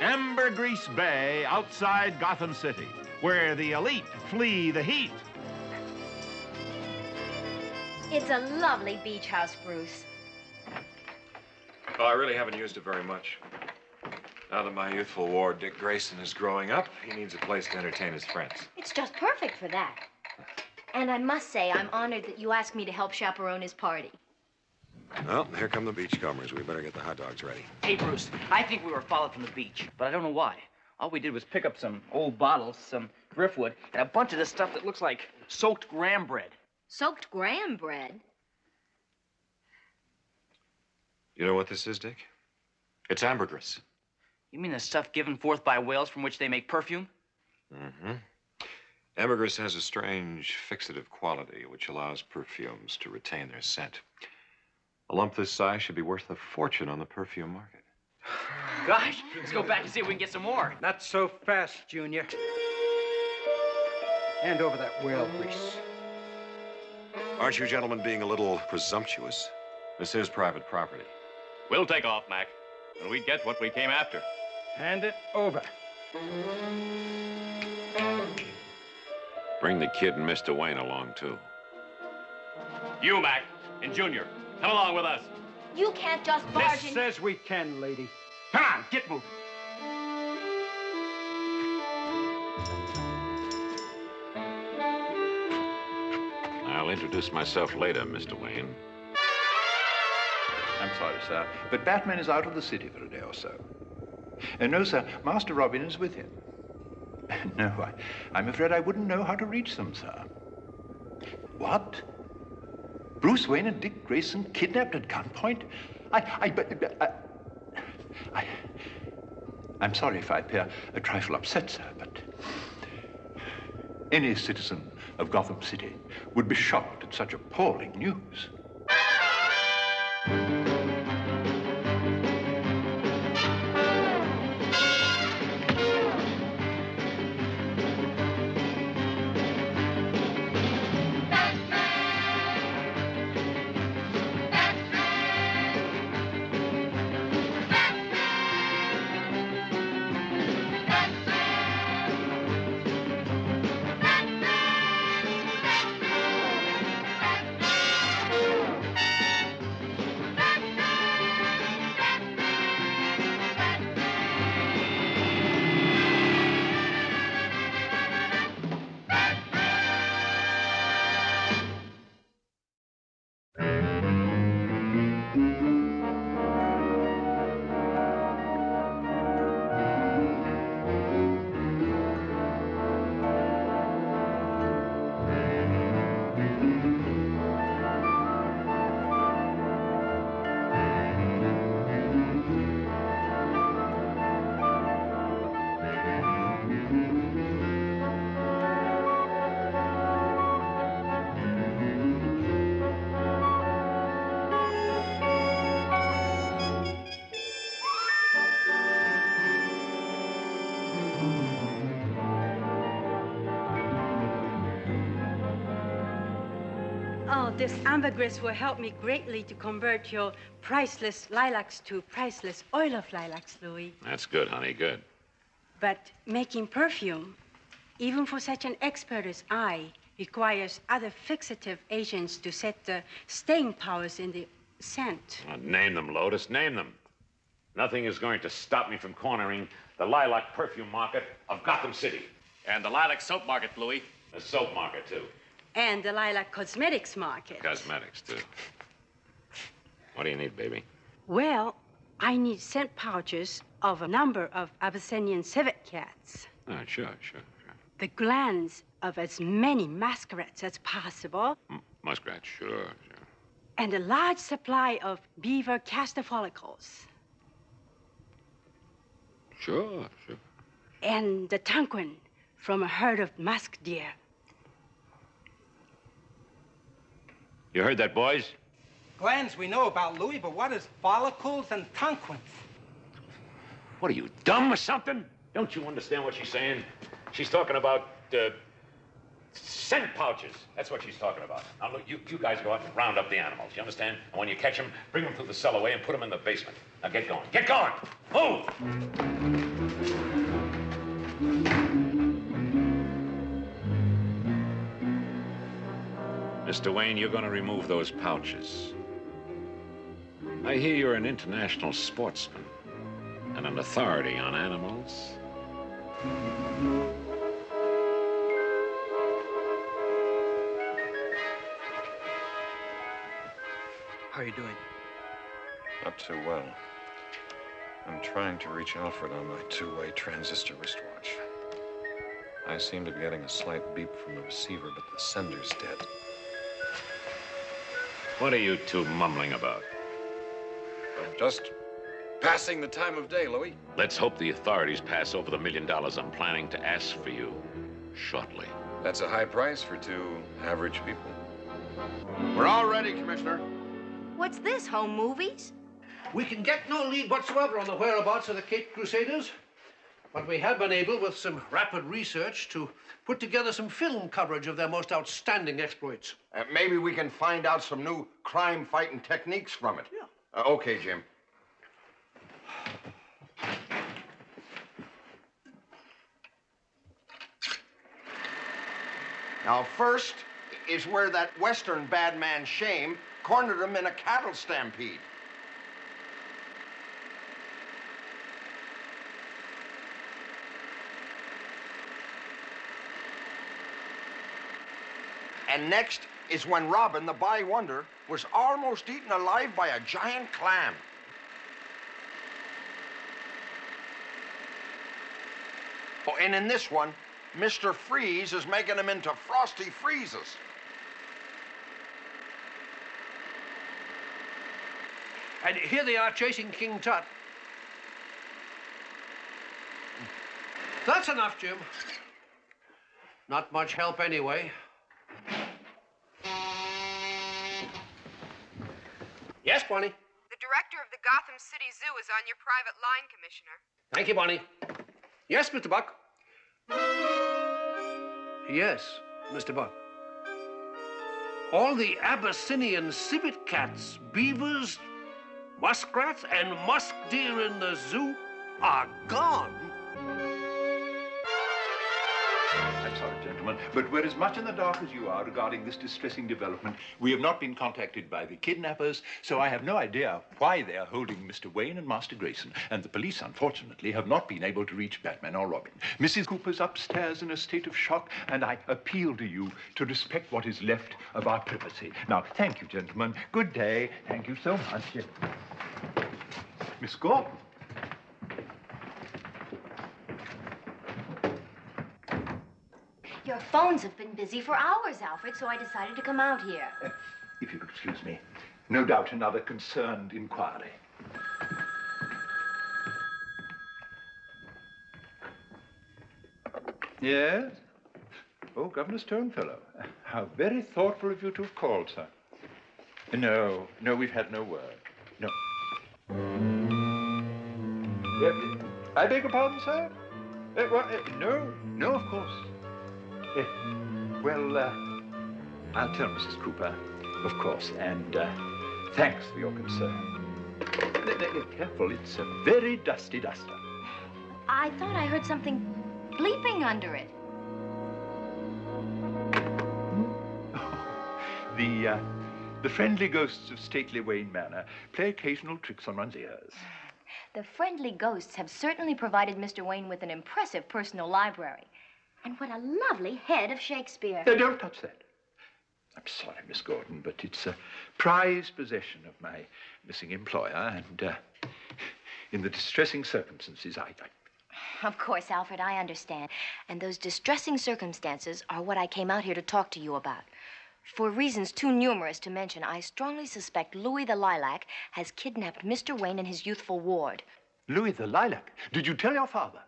Ambergris Bay outside Gotham City, where the elite flee the heat. It's a lovely beach house, Bruce. Oh, I really haven't used it very much. Now that my youthful ward, Dick Grayson, is growing up, he needs a place to entertain his friends. It's just perfect for that. And I must say, I'm honored that you asked me to help chaperone his party. Well, here come the beachcombers. We better get the hot dogs ready. Hey, Bruce, I think we were followed from the beach, but I don't know why. All we did was pick up some old bottles, some driftwood, and a bunch of this stuff that looks like soaked graham bread. Soaked graham bread? You know what this is, Dick? It's ambergris. You mean the stuff given forth by whales from which they make perfume? Mm-hmm. Ambergris has a strange fixative quality which allows perfumes to retain their scent. A lump this size should be worth a fortune on the perfume market. Gosh, let's go back and see if we can get some more. Not so fast, Junior. Hand over that whale grease. Aren't you gentlemen being a little presumptuous? This is private property. We'll take off, Mac, and we get what we came after. Hand it over. Bring the kid and Mr. Wayne along, too. You, Mac, and Junior, come along with us. You can't just barge This in. says we can, lady. Come on, get moving. I'll introduce myself later, Mr. Wayne. I'm sorry, sir, but Batman is out of the city for a day or so. Uh, no, sir, Master Robin is with him. no, I, I'm afraid I wouldn't know how to reach them, sir. What? Bruce Wayne and Dick Grayson kidnapped at gunpoint? I, I, I, I, I'm sorry if I appear a trifle upset, sir, but any citizen of Gotham City would be shocked at such appalling news. This ambergris will help me greatly to convert your priceless lilacs to priceless oil of lilacs, Louis. That's good, honey, good. But making perfume, even for such an expert as I, requires other fixative agents to set the staying powers in the scent. Now, name them, Lotus, name them. Nothing is going to stop me from cornering the lilac perfume market of Gotham City. And the lilac soap market, Louis. The soap market, too. And the lilac cosmetics market. Cosmetics, too. What do you need, baby? Well, I need scent pouches of a number of Abyssinian civet cats. Oh, sure, sure, sure. The glands of as many muskrats as possible. Muskrats, sure, sure. and a large supply of beaver castor follicles, Sure, sure. and the tonquin from a herd of musk deer. You heard that, boys? Glands we know about, Louis, but what is follicles and tonquins? What are you, dumb or something? Don't you understand what she's saying? She's talking about uh, Scent pouches. That's what she's talking about. Now, look, you, you guys go out and round up the animals. You understand? And when you catch them, bring them through the cellarway and put them in the basement. Now, get going. Get going! Move! Mr. Wayne, you're going to remove those pouches. I hear you're an international sportsman and an authority on animals. How are you doing? Not too well. I'm trying to reach Alfred on my two-way transistor wristwatch. I seem to be getting a slight beep from the receiver, but the sender's dead. What are you two mumbling about? Just passing the time of day, Louis. Let's hope the authorities pass over the million dollars I'm planning to ask for you shortly. That's a high price for two average people. We're all ready, Commissioner. What's this, home movies? We can get no lead whatsoever on the whereabouts of the Caped Crusaders, but we have been able, with some rapid research, to put together some film coverage of their most outstanding exploits. Uh, maybe we can find out some new crime fighting techniques from it. Yeah. Uh, okay, Jim. Now, first is where that Western bad man Shame cornered him in a cattle stampede. And next is when Robin, the Boy Wonder, was almost eaten alive by a giant clam. Oh, and in this one, Mr. Freeze is making him into Frosty Freezes. And here they are chasing King Tut. That's enough, Jim. Not much help anyway. Yes, Bonnie. The director of the Gotham City Zoo is on your private line, Commissioner. Thank you, Bonnie. Yes, Mr. Buck. Yes, Mr. Buck. All the Abyssinian civet cats, beavers, muskrats, and musk deer in the zoo are gone. Sorry, gentlemen, but we're as much in the dark as you are regarding this distressing development. We have not been contacted by the kidnappers, so I have no idea why they are holding Mr. Wayne and Master Grayson. And the police, unfortunately, have not been able to reach Batman or Robin. Mrs. Cooper's upstairs in a state of shock, and I appeal to you to respect what is left of our privacy. Now, thank you, gentlemen. Good day. Thank you so much. Miss Gordon. Your phones have been busy for hours, Alfred, so I decided to come out here. Uh, if you'll excuse me. No doubt another concerned inquiry. Yes? Oh, Governor Stonefellow. How very thoughtful of you to have called, sir. No, no, we've had no word. No. Uh, I beg your pardon, sir? Uh, well, uh, no, no, of course. Uh, well, uh, I'll tell Mrs. Cooper, of course, and uh, thanks for your concern. Careful, it's a very dusty duster. I thought I heard something bleeping under it. The, uh, the friendly ghosts of stately Wayne Manor play occasional tricks on one's ears. The friendly ghosts have certainly provided Mr. Wayne with an impressive personal library. And what a lovely head of Shakespeare. Uh, don't touch that. I'm sorry, Miss Gordon, but it's a prized possession of my missing employer, and uh, in the distressing circumstances, I, I Of course, Alfred, I understand. And those distressing circumstances are what I came out here to talk to you about. For reasons too numerous to mention, I strongly suspect Louis the Lilac has kidnapped Mr. Wayne and his youthful ward. Louis the Lilac. Did you tell your father?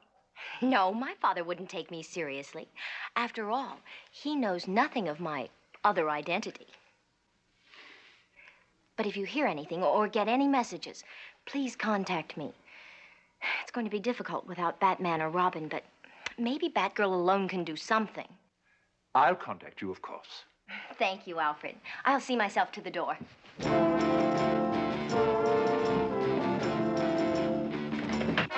No, my father wouldn't take me seriously. After all, he knows nothing of my other identity. But if you hear anything or get any messages, please contact me. It's going to be difficult without Batman or Robin, but maybe Batgirl alone can do something. I'll contact you, of course. Thank you, Alfred. I'll see myself to the door.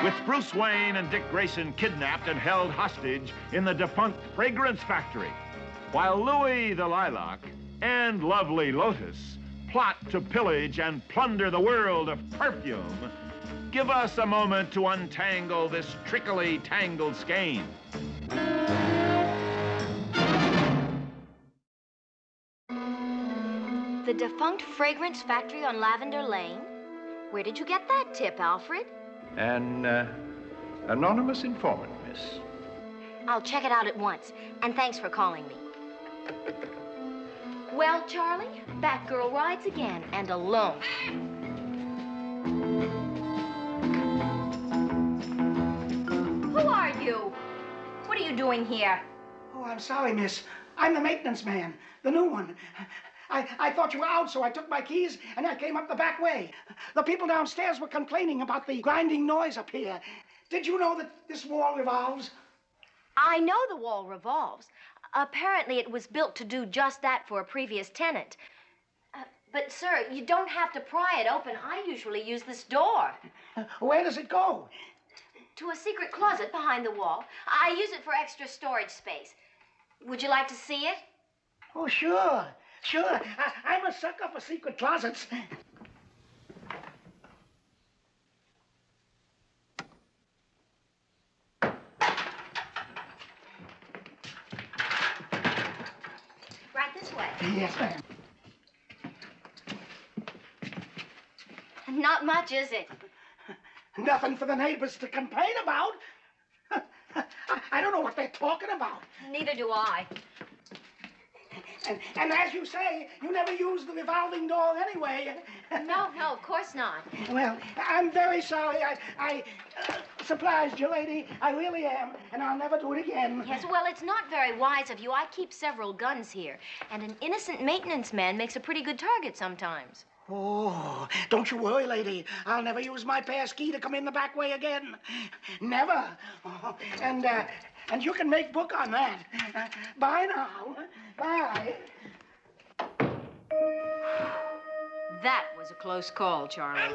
With Bruce Wayne and Dick Grayson kidnapped and held hostage in the defunct Fragrance Factory, while Louis the Lilac and lovely Lotus plot to pillage and plunder the world of perfume, give us a moment to untangle this trickily tangled skein. The defunct fragrance factory on Lavender Lane? Where did you get that tip, Alfred? An uh, anonymous informant, miss. I'll check it out at once. And thanks for calling me. Well, Charlie, Batgirl rides again and alone. Who are you? What are you doing here? Oh, I'm sorry, miss. I'm the maintenance man, the new one. I, I thought you were out, so I took my keys and I came up the back way. The people downstairs were complaining about the grinding noise up here. Did you know that this wall revolves? I know the wall revolves. Apparently, it was built to do just that for a previous tenant. Uh, but, sir, you don't have to pry it open. I usually use this door. Where does it go? To a secret closet behind the wall. I use it for extra storage space. Would you like to see it? Oh, sure. Sure. I, I'm a sucker for secret closets. Right this way. Yes, ma'am. Not much, is it? Nothing for the neighbors to complain about. I, I don't know what they're talking about. Neither do I. And, and as you say, you never use the revolving door anyway. No, no, of course not. Well, I'm very sorry. I, I uh, surprised you, lady. I really am, and I'll never do it again. Yes, well, it's not very wise of you. I keep several guns here, and an innocent maintenance man makes a pretty good target sometimes. Oh, don't you worry, lady. I'll never use my pass key to come in the back way again. Never. Oh, and, uh, and you can make book on that. Bye now. Bye. That was a close call, Charlie.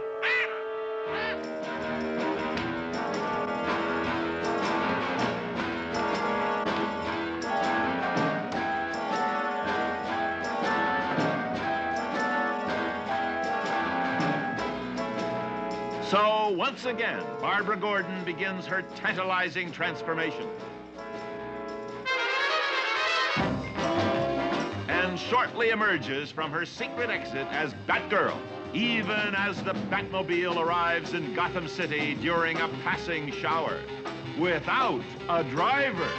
So, once again, Barbara Gordon begins her tantalizing transformation. Shortly emerges from her secret exit as Batgirl, even as the Batmobile arrives in Gotham City during a passing shower, without a driver,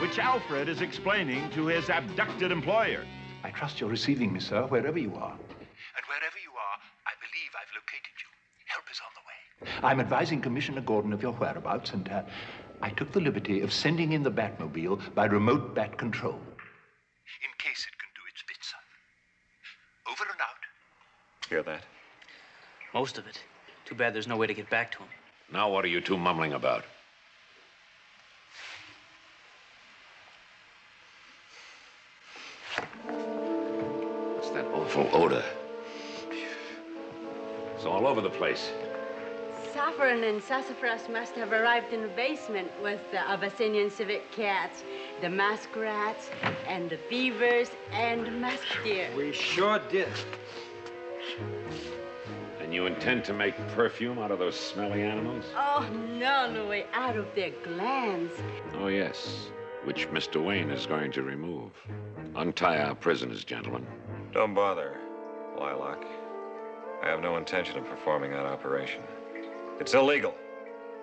which Alfred is explaining to his abducted employer. I trust you're receiving me, sir, wherever you are. And wherever you are, I believe I've located you. Help is on the way. I'm advising Commissioner Gordon of your whereabouts, and uh, I took the liberty of sending in the Batmobile by remote bat control. In case it can do its bit, sir. Over and out. Hear that? Most of it. Too bad there's no way to get back to him. Now, what are you two mumbling about? What's that awful odor? It's all over the place. Saffron and sassafras must have arrived in the basement with the Abyssinian civet cats, the muskrats, and the beavers, and the musk deer. We sure did. And you intend to make perfume out of those smelly animals? Oh, no, Louis, out of their glands. Oh, yes. Which Mr. Wayne is going to remove. Untie our prisoners, gentlemen. Don't bother, Lilac. I have no intention of performing that operation. It's illegal.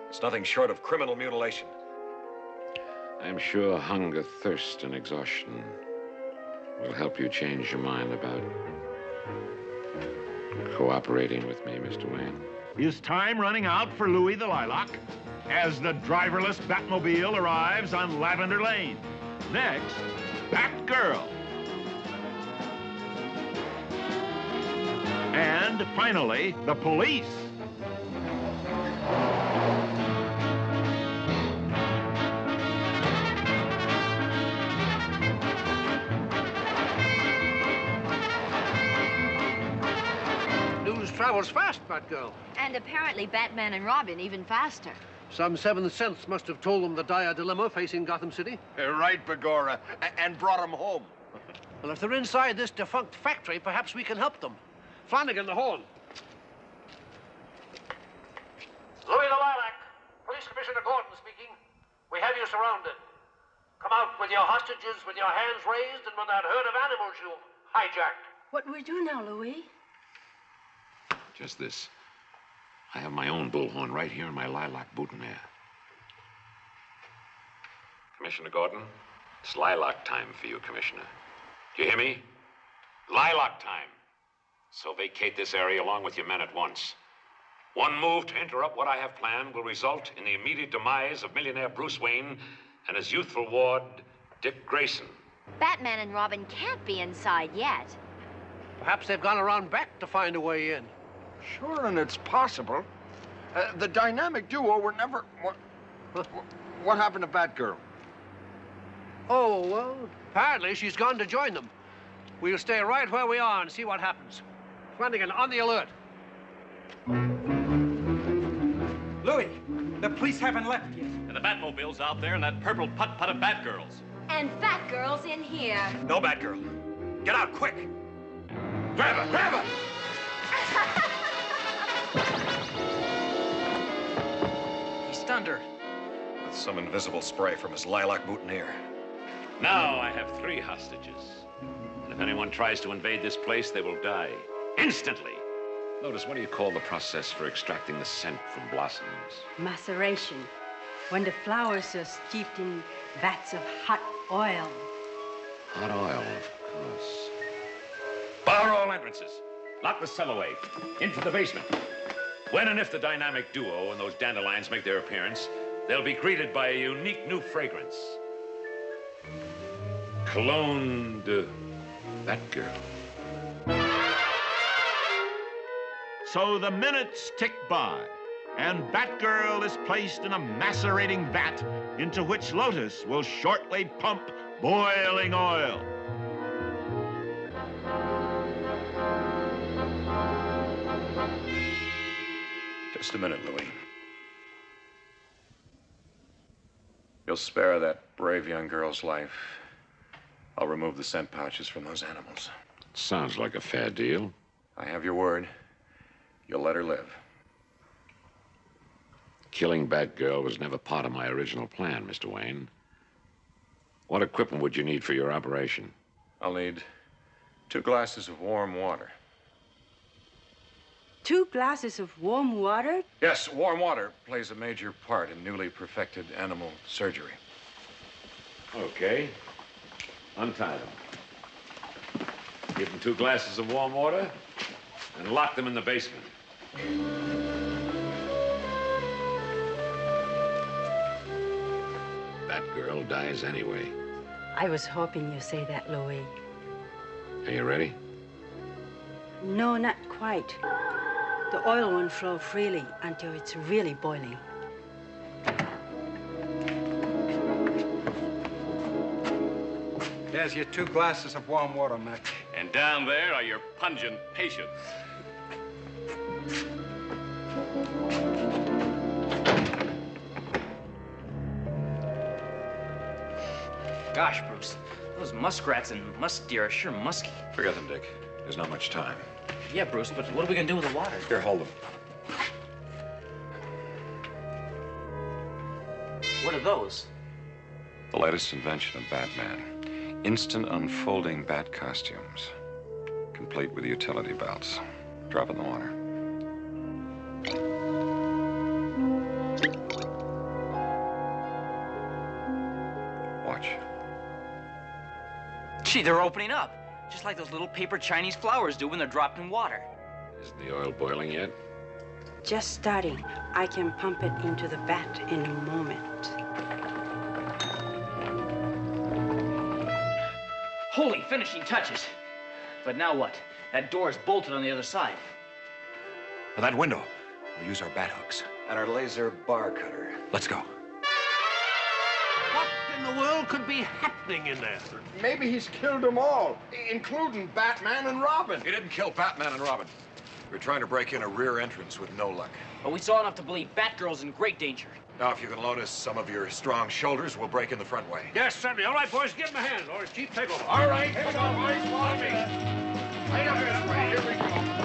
It's nothing short of criminal mutilation. I'm sure hunger, thirst, and exhaustion will help you change your mind about cooperating with me, Mr. Wayne. Is time running out for Louis the Lilac as the driverless Batmobile arrives on Lavender Lane? Next, Batgirl. And finally, the police. Travels fast, Batgirl. And apparently Batman and Robin even faster. Some seventh sense must have told them the dire dilemma facing Gotham City. Eh, right, Begora, a- and brought them home. Well, if they're inside this defunct factory, perhaps we can help them. Flanagan, the horn. Louis the Lilac, Police Commissioner Gordon speaking. We have you surrounded. Come out with your hostages with your hands raised and with that herd of animals you hijacked. What do we do now, Louis? Just this. I have my own bullhorn right here in my lilac boutonniere. Commissioner Gordon, it's lilac time for you, Commissioner. Do you hear me? Lilac time. So vacate this area along with your men at once. One move to interrupt what I have planned will result in the immediate demise of millionaire Bruce Wayne and his youthful ward, Dick Grayson. Batman and Robin can't be inside yet. Perhaps they've gone around back to find a way in. Sure, and it's possible. Uh, the dynamic duo were never. What, what happened to Batgirl? Oh, well, apparently she's gone to join them. We'll stay right where we are and see what happens. Flanagan, on the alert. Louis, the police haven't left yet. And the Batmobile's out there and that purple putt-putt of Batgirls. And Batgirl's in here. No Batgirl. Get out quick. Grab her, grab her! Some invisible spray from his lilac boutonniere. Now I have three hostages. And if anyone tries to invade this place, they will die. Instantly. Lotus, what do you call the process for extracting the scent from blossoms? Maceration. When the flowers are steeped in vats of hot oil. Hot oil, of course. Bar all entrances. Lock the cell away. Into the basement. When and if the dynamic duo and those dandelions make their appearance, they'll be greeted by a unique new fragrance. Cologne de Batgirl. So the minutes tick by, and Batgirl is placed in a macerating vat into which Lotus will shortly pump boiling oil. Just a minute, Louis. You'll spare that brave young girl's life. I'll remove the scent pouches from those animals. Sounds like a fair deal. I have your word. You'll let her live. Killing Batgirl was never part of my original plan, Mr. Wayne. What equipment would you need for your operation? I'll need two glasses of warm water. Two glasses of warm water? Yes, warm water plays a major part in newly perfected animal surgery. Okay. Untie them. Give them two glasses of warm water and lock them in the basement. That girl dies anyway. I was hoping you'd say that, Louis. Are you ready? No, not quite. The oil won't flow freely until it's really boiling. There's your two glasses of warm water, Mac. And down there are your pungent patients. Gosh, Bruce, those muskrats and musk deer are sure musky. Forget them, Dick. There's not much time. Yeah, Bruce, but what are we gonna do with the water? Here, hold them. What are those? The latest invention of Batman instant unfolding bat costumes, complete with utility belts. Drop in the water. Watch. Gee, they're opening up. Just like those little paper Chinese flowers do when they're dropped in water. Isn't the oil boiling yet? Just starting. I can pump it into the vat in a moment. Holy finishing touches. But now what? That door is bolted on the other side. For that window, we'll use our bat hooks. And our laser bar cutter. Let's go. What in the world could be happening in there? Maybe he's killed them all, including Batman and Robin. He didn't kill Batman and Robin. We're trying to break in a rear entrance with no luck. But we saw enough to believe Batgirl's in great danger. Now, if you can loan us some of your strong shoulders, we'll break in the front way. Yes, certainly. All right, boys, give him a hand. Or Chief, take over. All right, here we boys. Follow me. Right up this way. Here we go.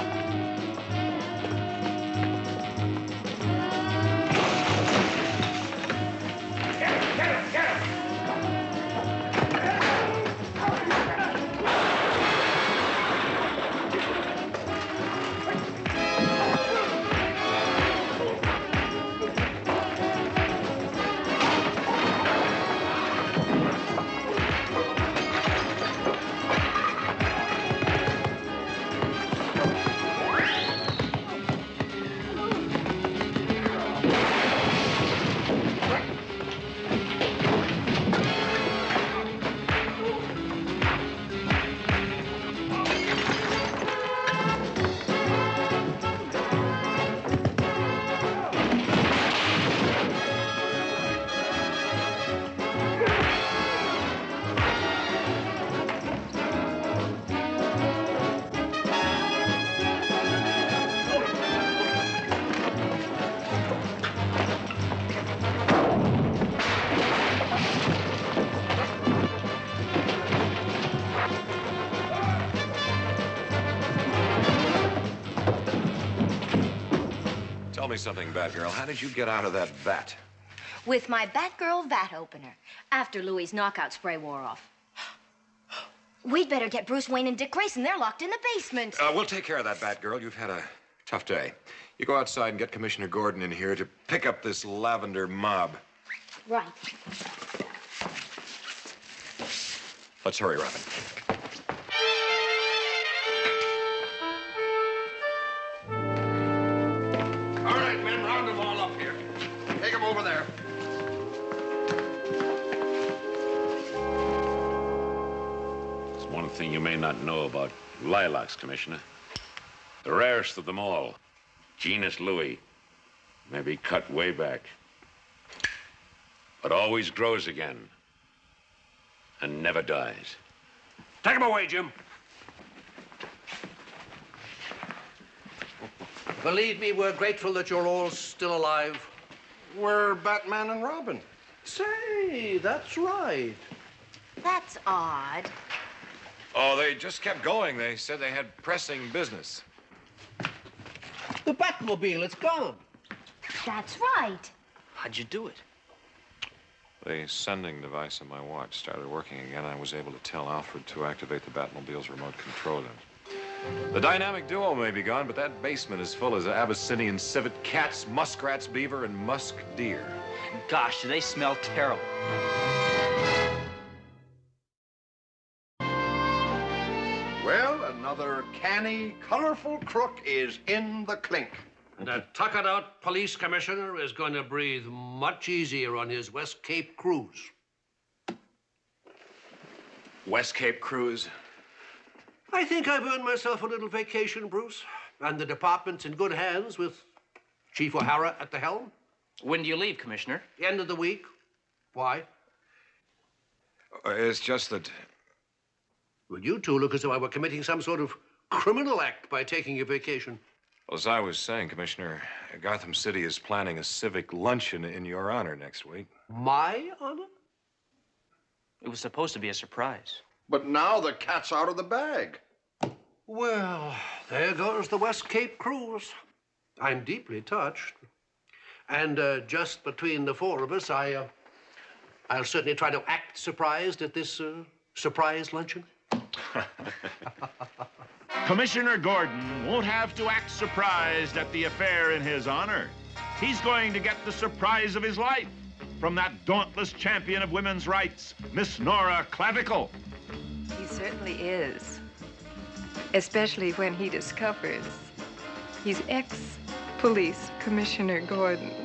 Something, Batgirl. How did you get out of that vat? With my Batgirl vat opener, after Louis's knockout spray wore off. We'd better get Bruce Wayne and Dick Grayson. They're locked in the basement. Uh, we'll take care of that, Batgirl. You've had a tough day. You go outside and get Commissioner Gordon in here to pick up this lavender mob. Right. Let's hurry, Robin. Over there. There's one thing you may not know about lilacs, Commissioner. The rarest of them all, genus Louis, may be cut way back, but always grows again and never dies. Take him away, Jim. Believe me, we're grateful that you're all still alive. We're Batman and Robin. Say, that's right. That's odd. Oh, they just kept going. They said they had pressing business. The Batmobile, it's gone. That's right. How'd you do it? The sending device on my watch started working again. I was able to tell Alfred to activate the Batmobile's remote control unit. The dynamic duo may be gone, but that basement is full of Abyssinian civet cats, muskrats, beaver, and musk deer. Gosh, do they smell terrible. Well, another canny, colorful crook is in the clink. And that tuckered out police commissioner is going to breathe much easier on his West Cape cruise. West Cape cruise. I think I've earned myself a little vacation, Bruce. And the department's in good hands with Chief O'Hara at the helm. When do you leave, Commissioner? The End of the week. Why? Uh, It's just that Well, you two look as though I were committing some sort of criminal act by taking a vacation. Well, as I was saying, Commissioner, Gotham City is planning a civic luncheon in your honor next week. My honor? It was supposed to be a surprise. But now the cat's out of the bag. Well, there goes the West Cape cruise. I'm deeply touched. And uh, just between the four of us, I, uh, I'll certainly try to act surprised at this uh, surprise luncheon. Commissioner Gordon won't have to act surprised at the affair in his honor. He's going to get the surprise of his life from that dauntless champion of women's rights, Miss Nora Clavicle. Certainly is. Especially when he discovers he's ex police Commissioner Gordon.